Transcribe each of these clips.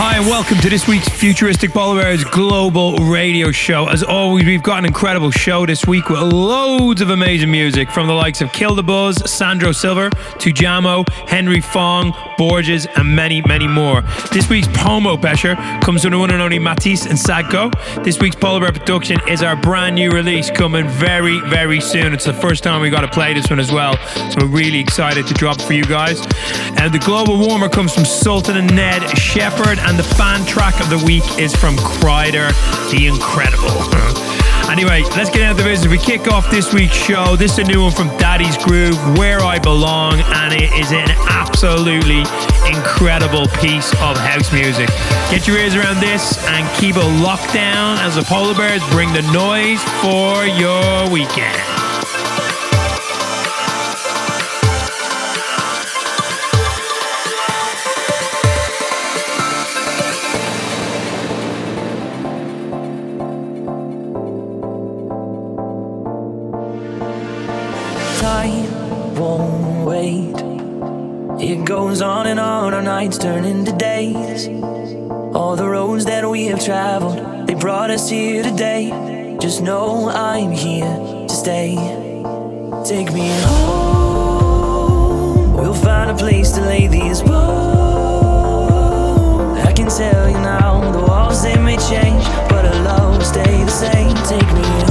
Hi, and welcome to this week's Futuristic Polar Bears Global Radio Show. As always, we've got an incredible show this week with loads of amazing music from the likes of Kill the Buzz, Sandro Silva, Tujamo, Henry Fong, Borgeous, and many, many more. This week's Promo Pressure comes from the one and only Matisse and Sadko. This week's Polar Bear production is our brand new release coming very, very soon. It's the first time we got to play this one as well, so we're really excited to drop for you guys. And the Global Warmer comes from Sultan and Ned Shepard, and the fan track of the week is from Kryder, the Incredible. Anyway, let's get into the business. We kick off this week's show. This is a new one from Daddy's Groove, Where I Belong, and it is an absolutely incredible piece of house music. Get your ears around this and keep a lockdown as the Polar Bears bring the noise for your weekend. It goes on and on, our nights turn into days. All the roads that we have traveled, they brought us here today. Just know I'm here to stay. Take me home. We'll find a place to lay these bones. I can tell you now, the walls they may change, but our love will stay the same. Take me home.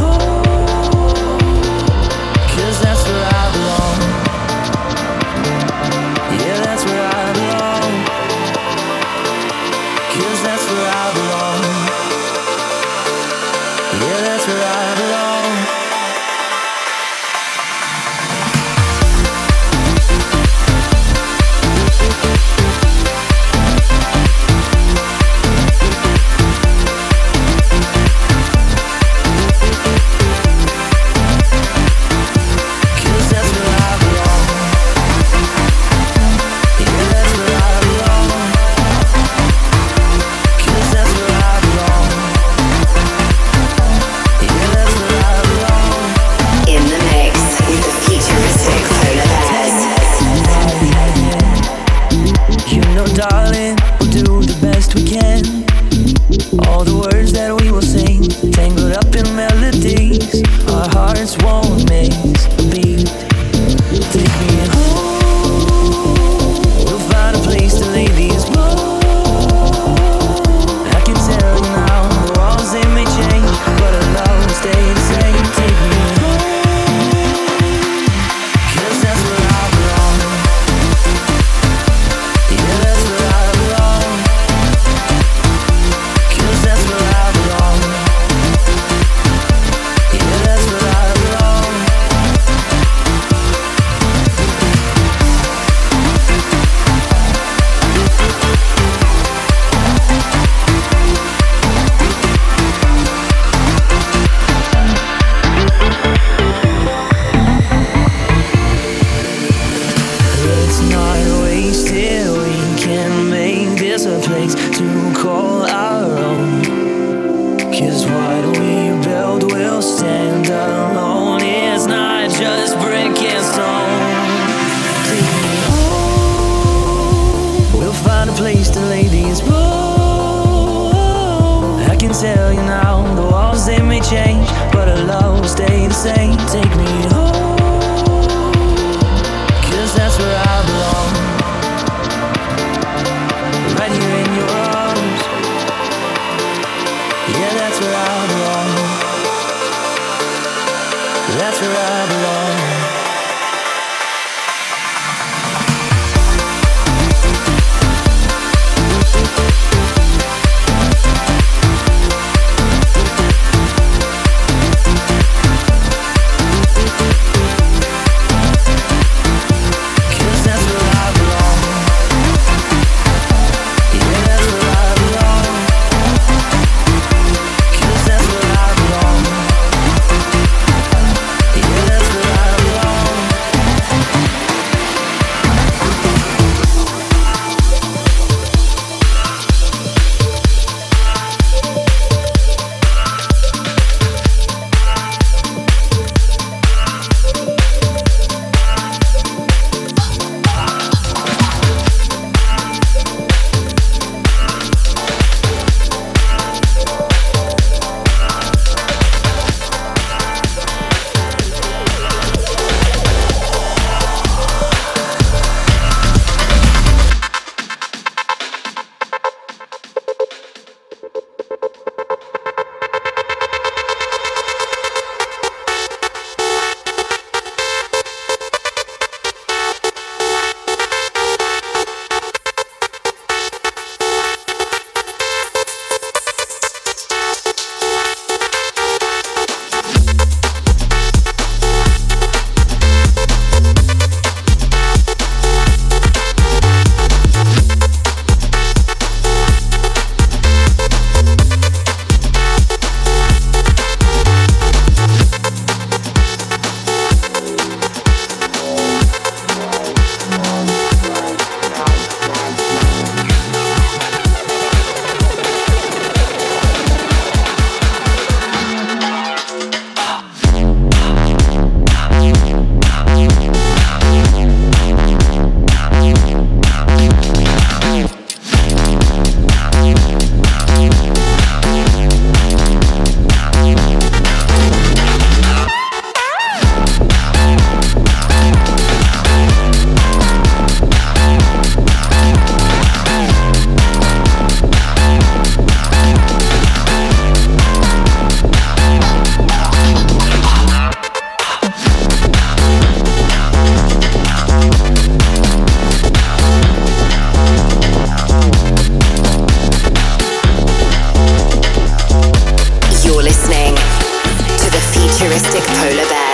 Futuristic polar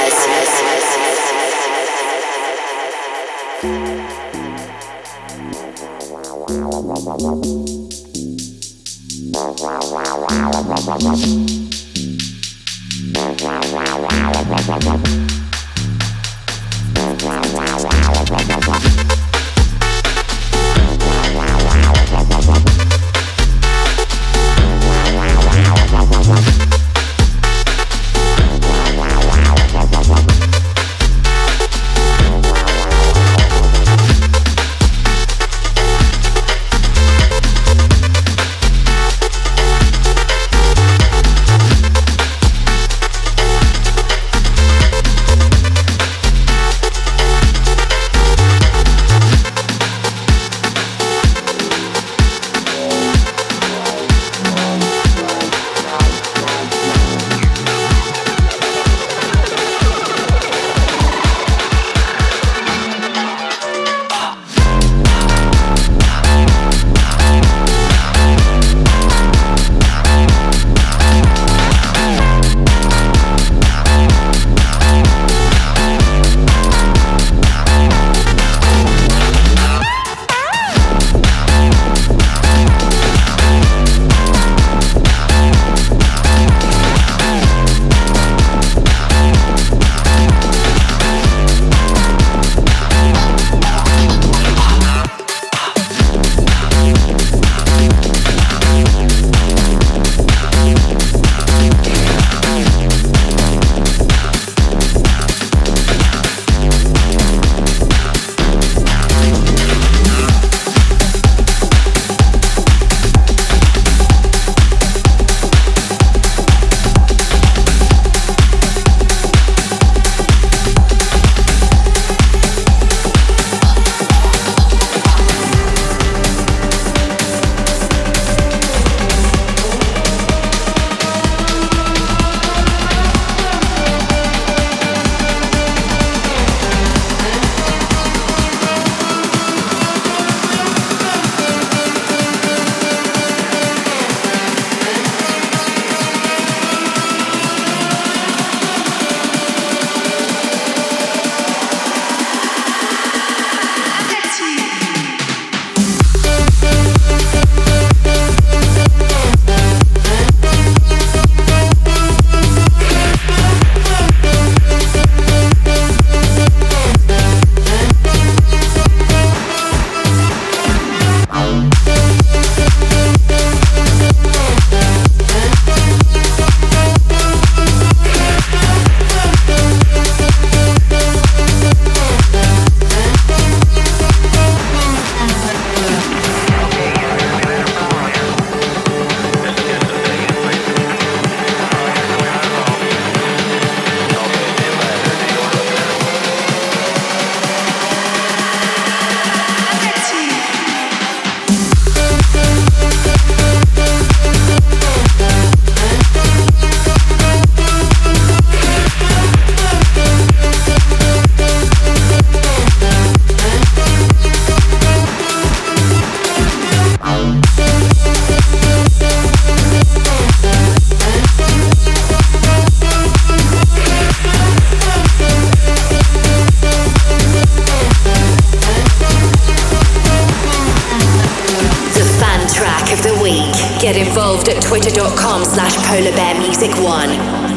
facebook.com slash polarbearmusic1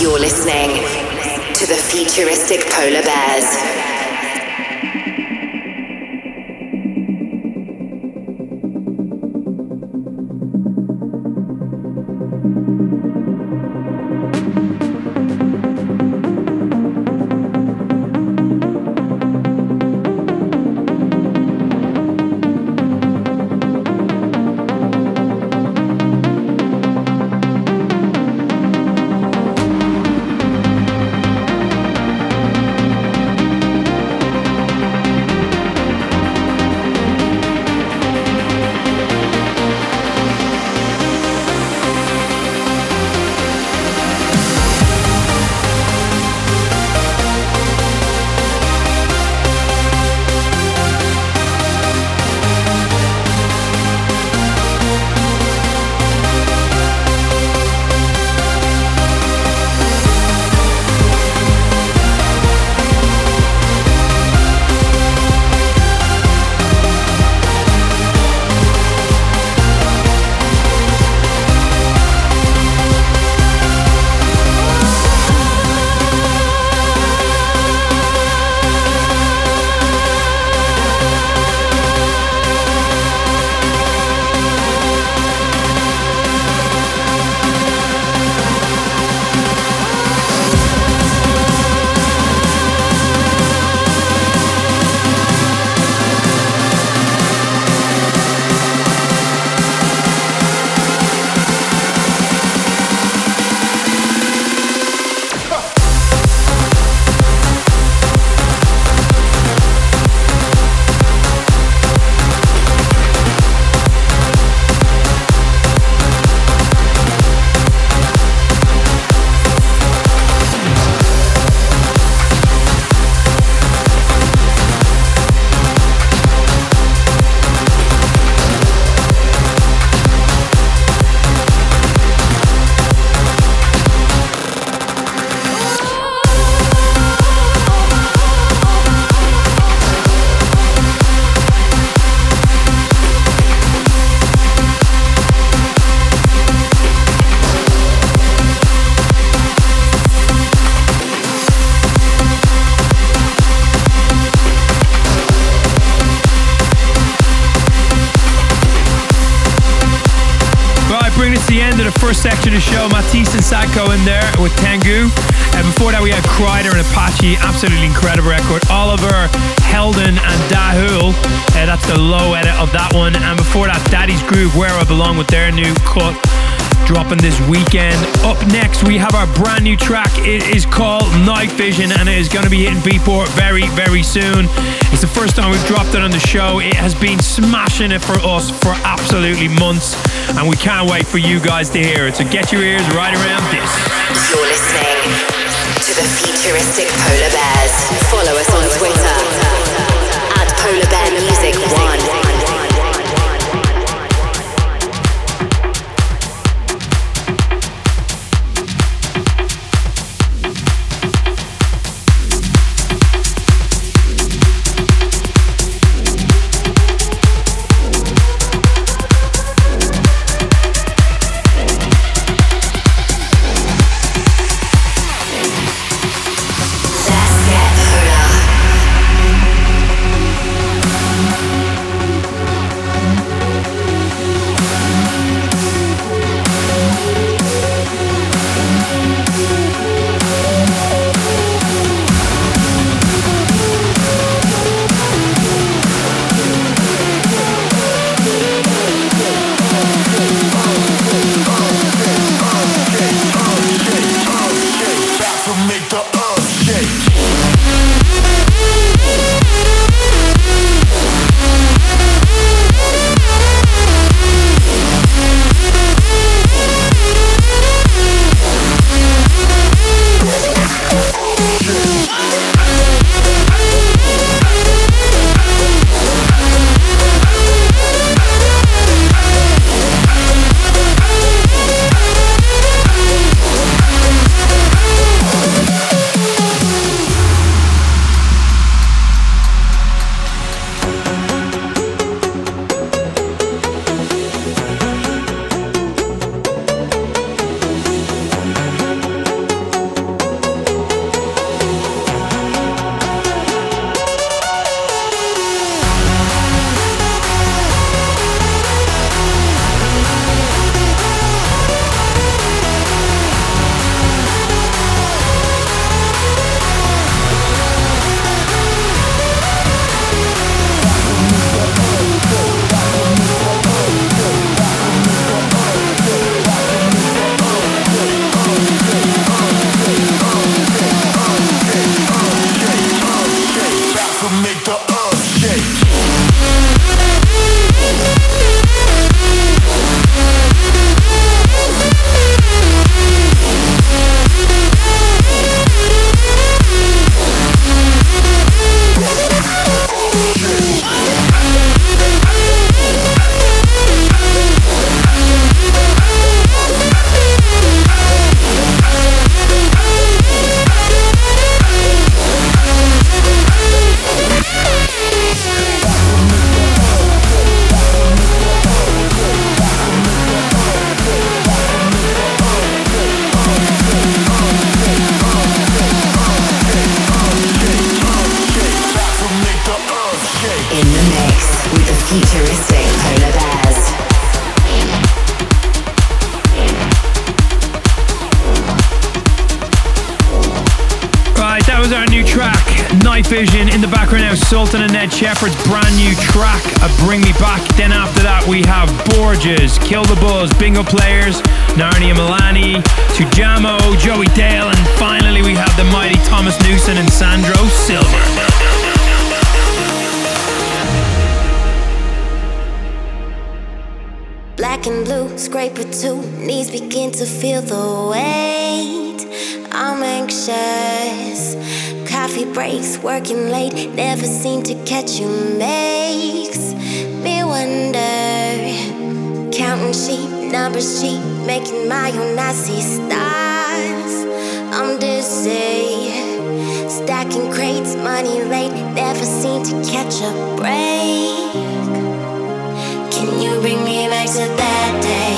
bears. listening to the futuristic polar bears. Dropping this weekend. Up next, we have our brand new track. It is called Night Vision and it is going to be hitting Beatport very, very soon. It's the first time we've dropped it on the show. It has been smashing it for us for absolutely months and we can't wait for you guys to hear it. So get your ears right around this. You're listening to the futuristic Polar Bears. Follow us on Twitter at Polar Bear Music One. make Ned Shepard's brand new track, Bring Me Back. Then after that, we have Borgeous, Kill the Buzz, Bingo Players, Narnia Milani, Tujamo, Joey Dale, and finally we have the mighty Thomas Newson and Sandro Silva. Black and blue, scraper two, knees begin to feel the weight. I'm anxious. Coffee breaks, working late, never seem to catch you. Makes me wonder. Counting sheep, numbers cheap, making my own. I see stars. I'm dizzy. Stacking crates, money late, never seem to catch a break. Can you bring me back to that day?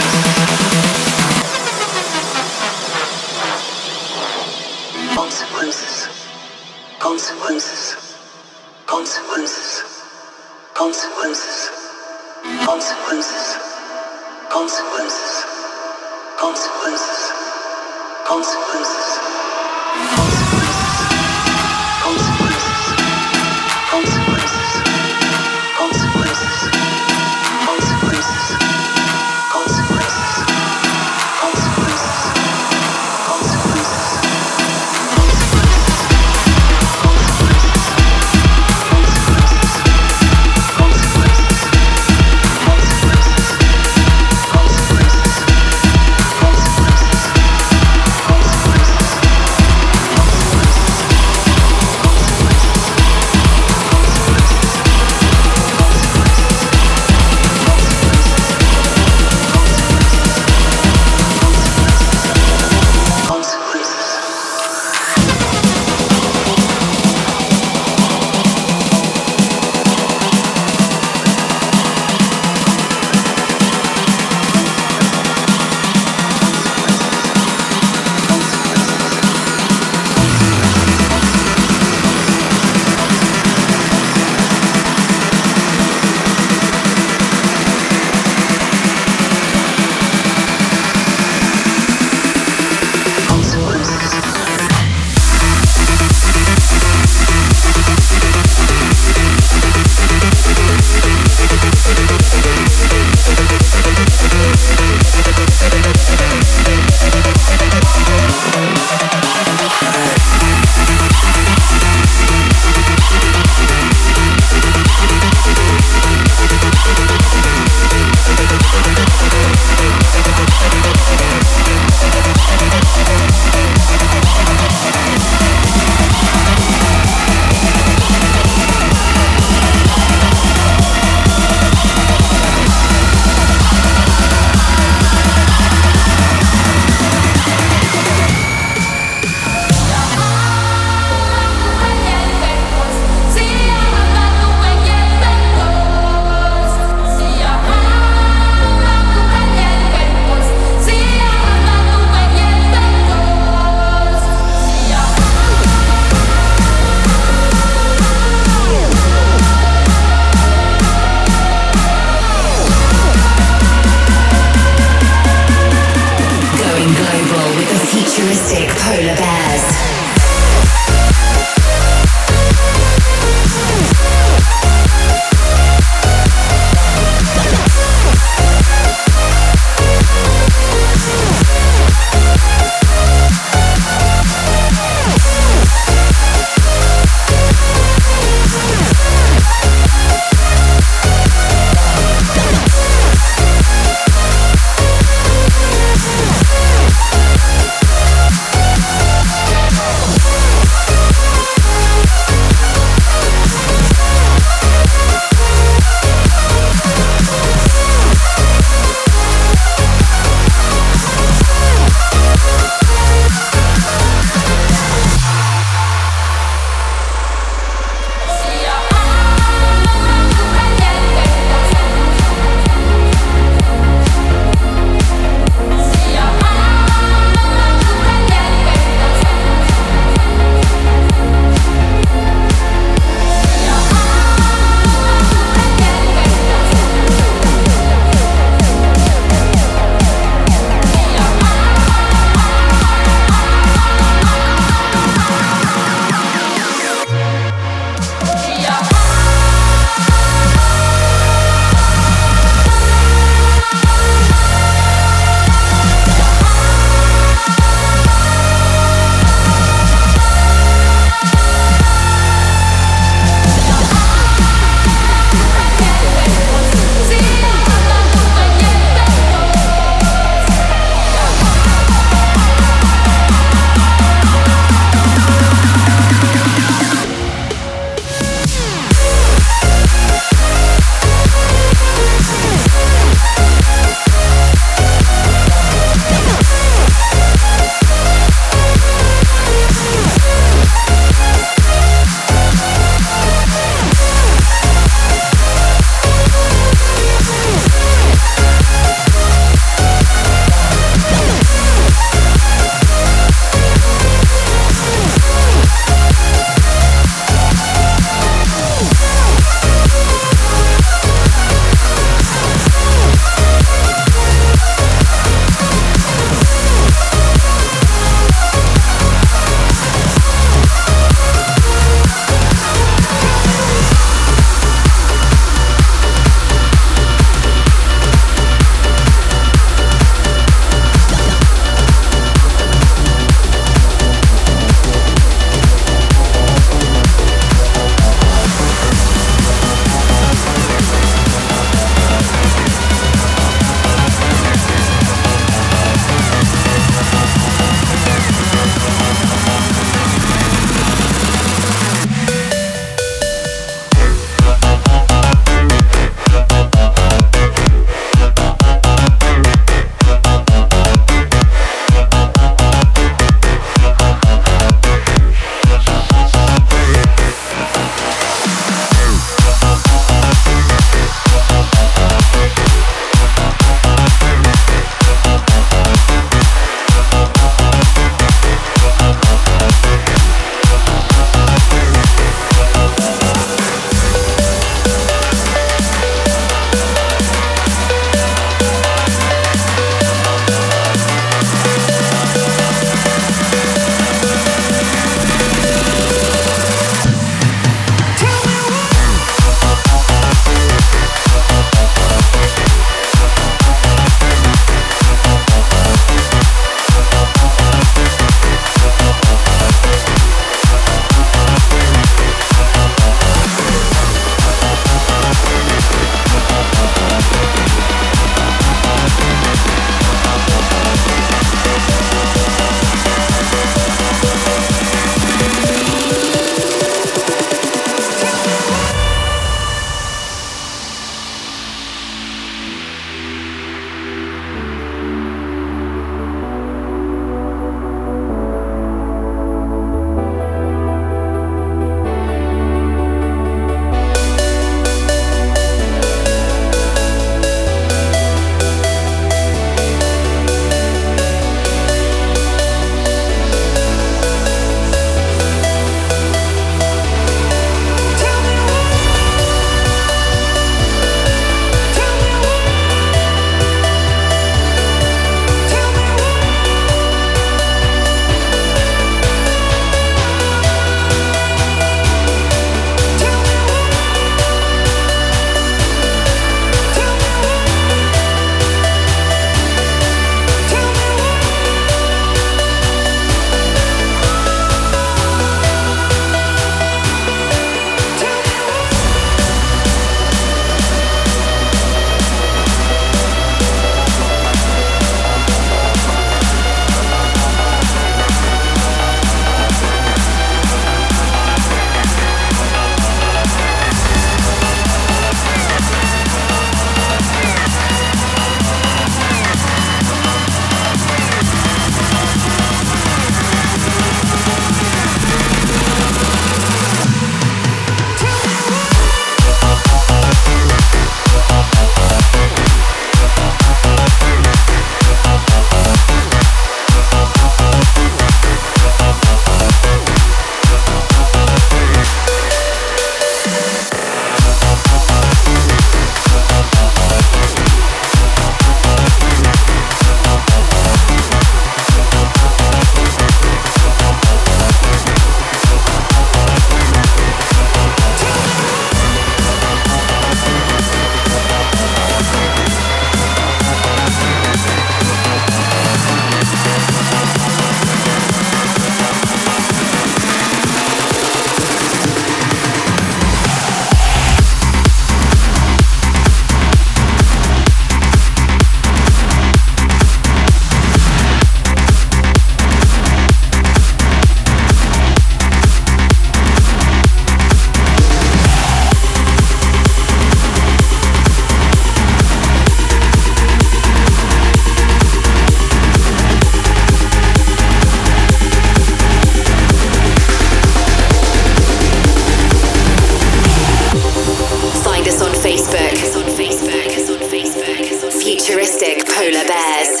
Polar Bears.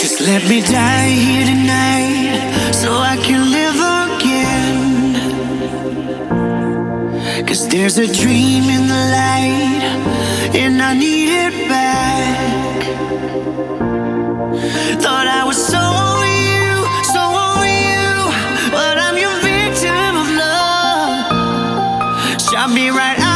Just let me die here tonight so I can live again. Cause there's a dream in the light and I need it back. Thought I was so. I'll be right out.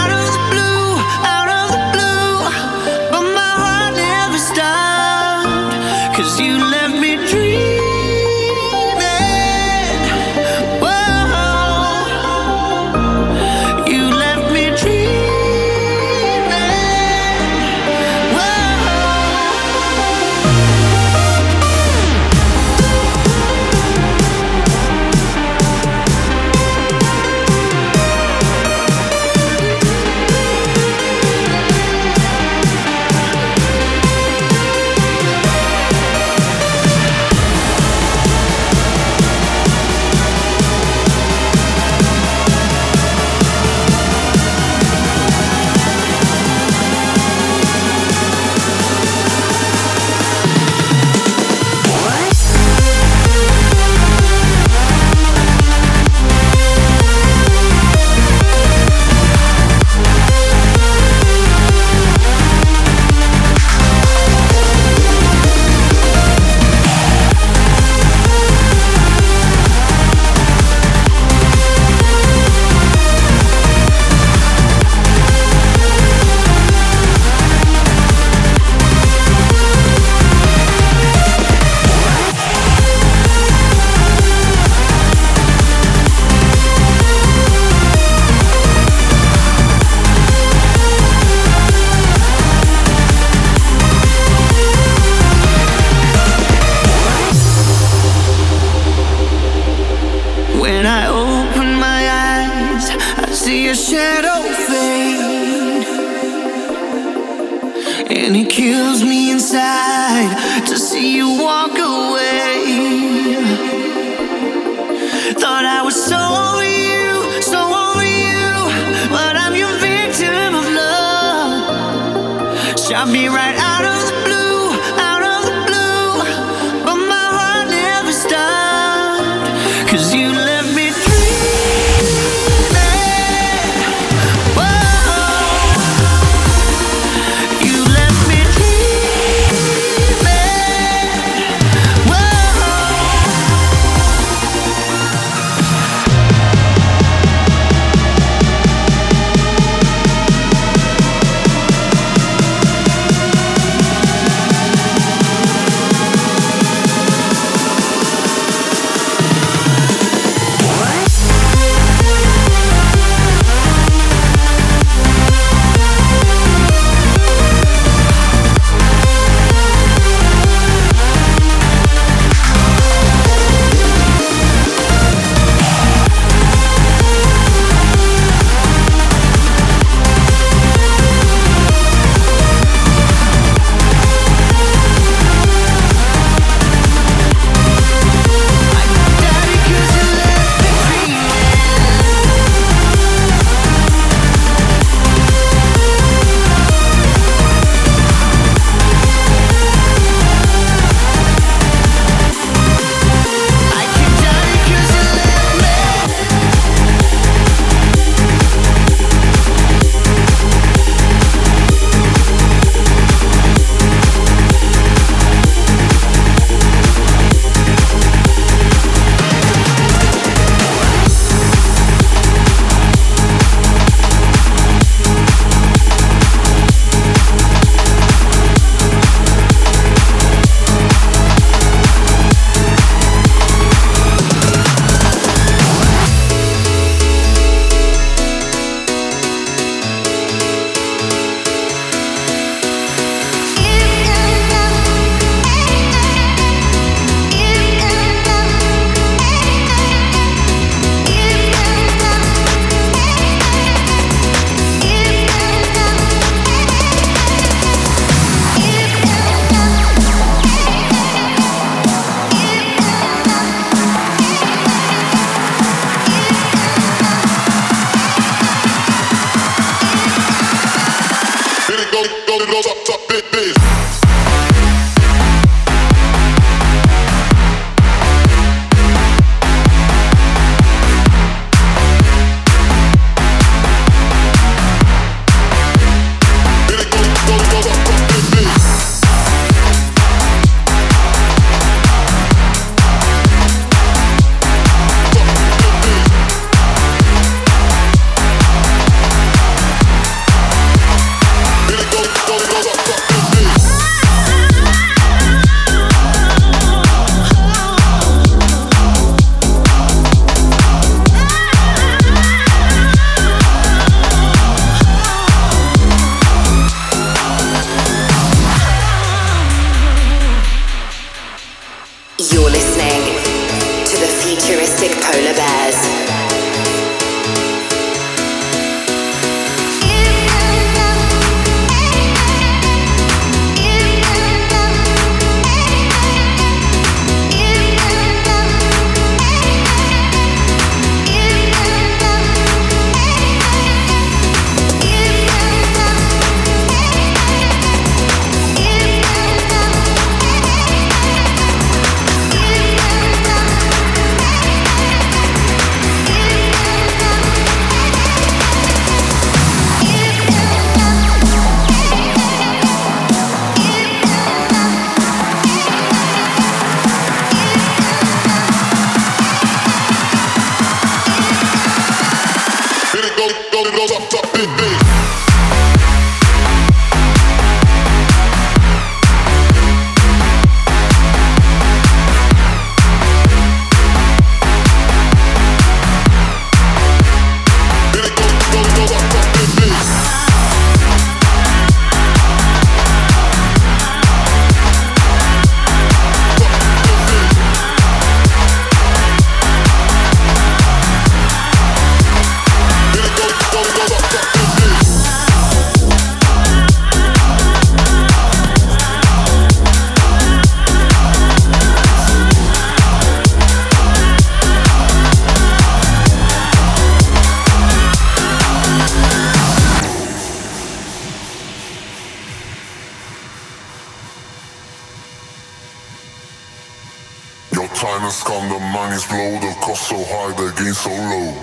Time has come, the money's blow The cost so high, the gain so low.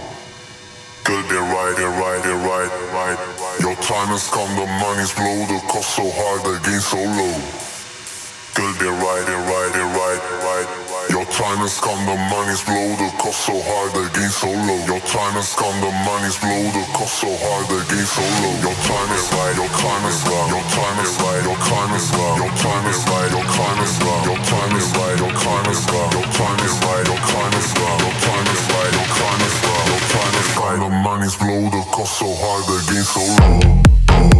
Girl, they right, they right, they right, right Your time has come, the money's blow The cost so high, the gain so low. Girl, they right, they right, they right, right time China's come, the money's blow, the cost so high, the gain so low. Your time China's come, the money's blow, the cost so high, the gain so low. Your time is right, your time is right, your time is right, your time is right, your time is right, your time is right, your time is right, your time is right, your time is right, your time is right, your time is right, your China's right, your China's right. The money's blow, the cost so high, the gain so low.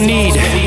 Need.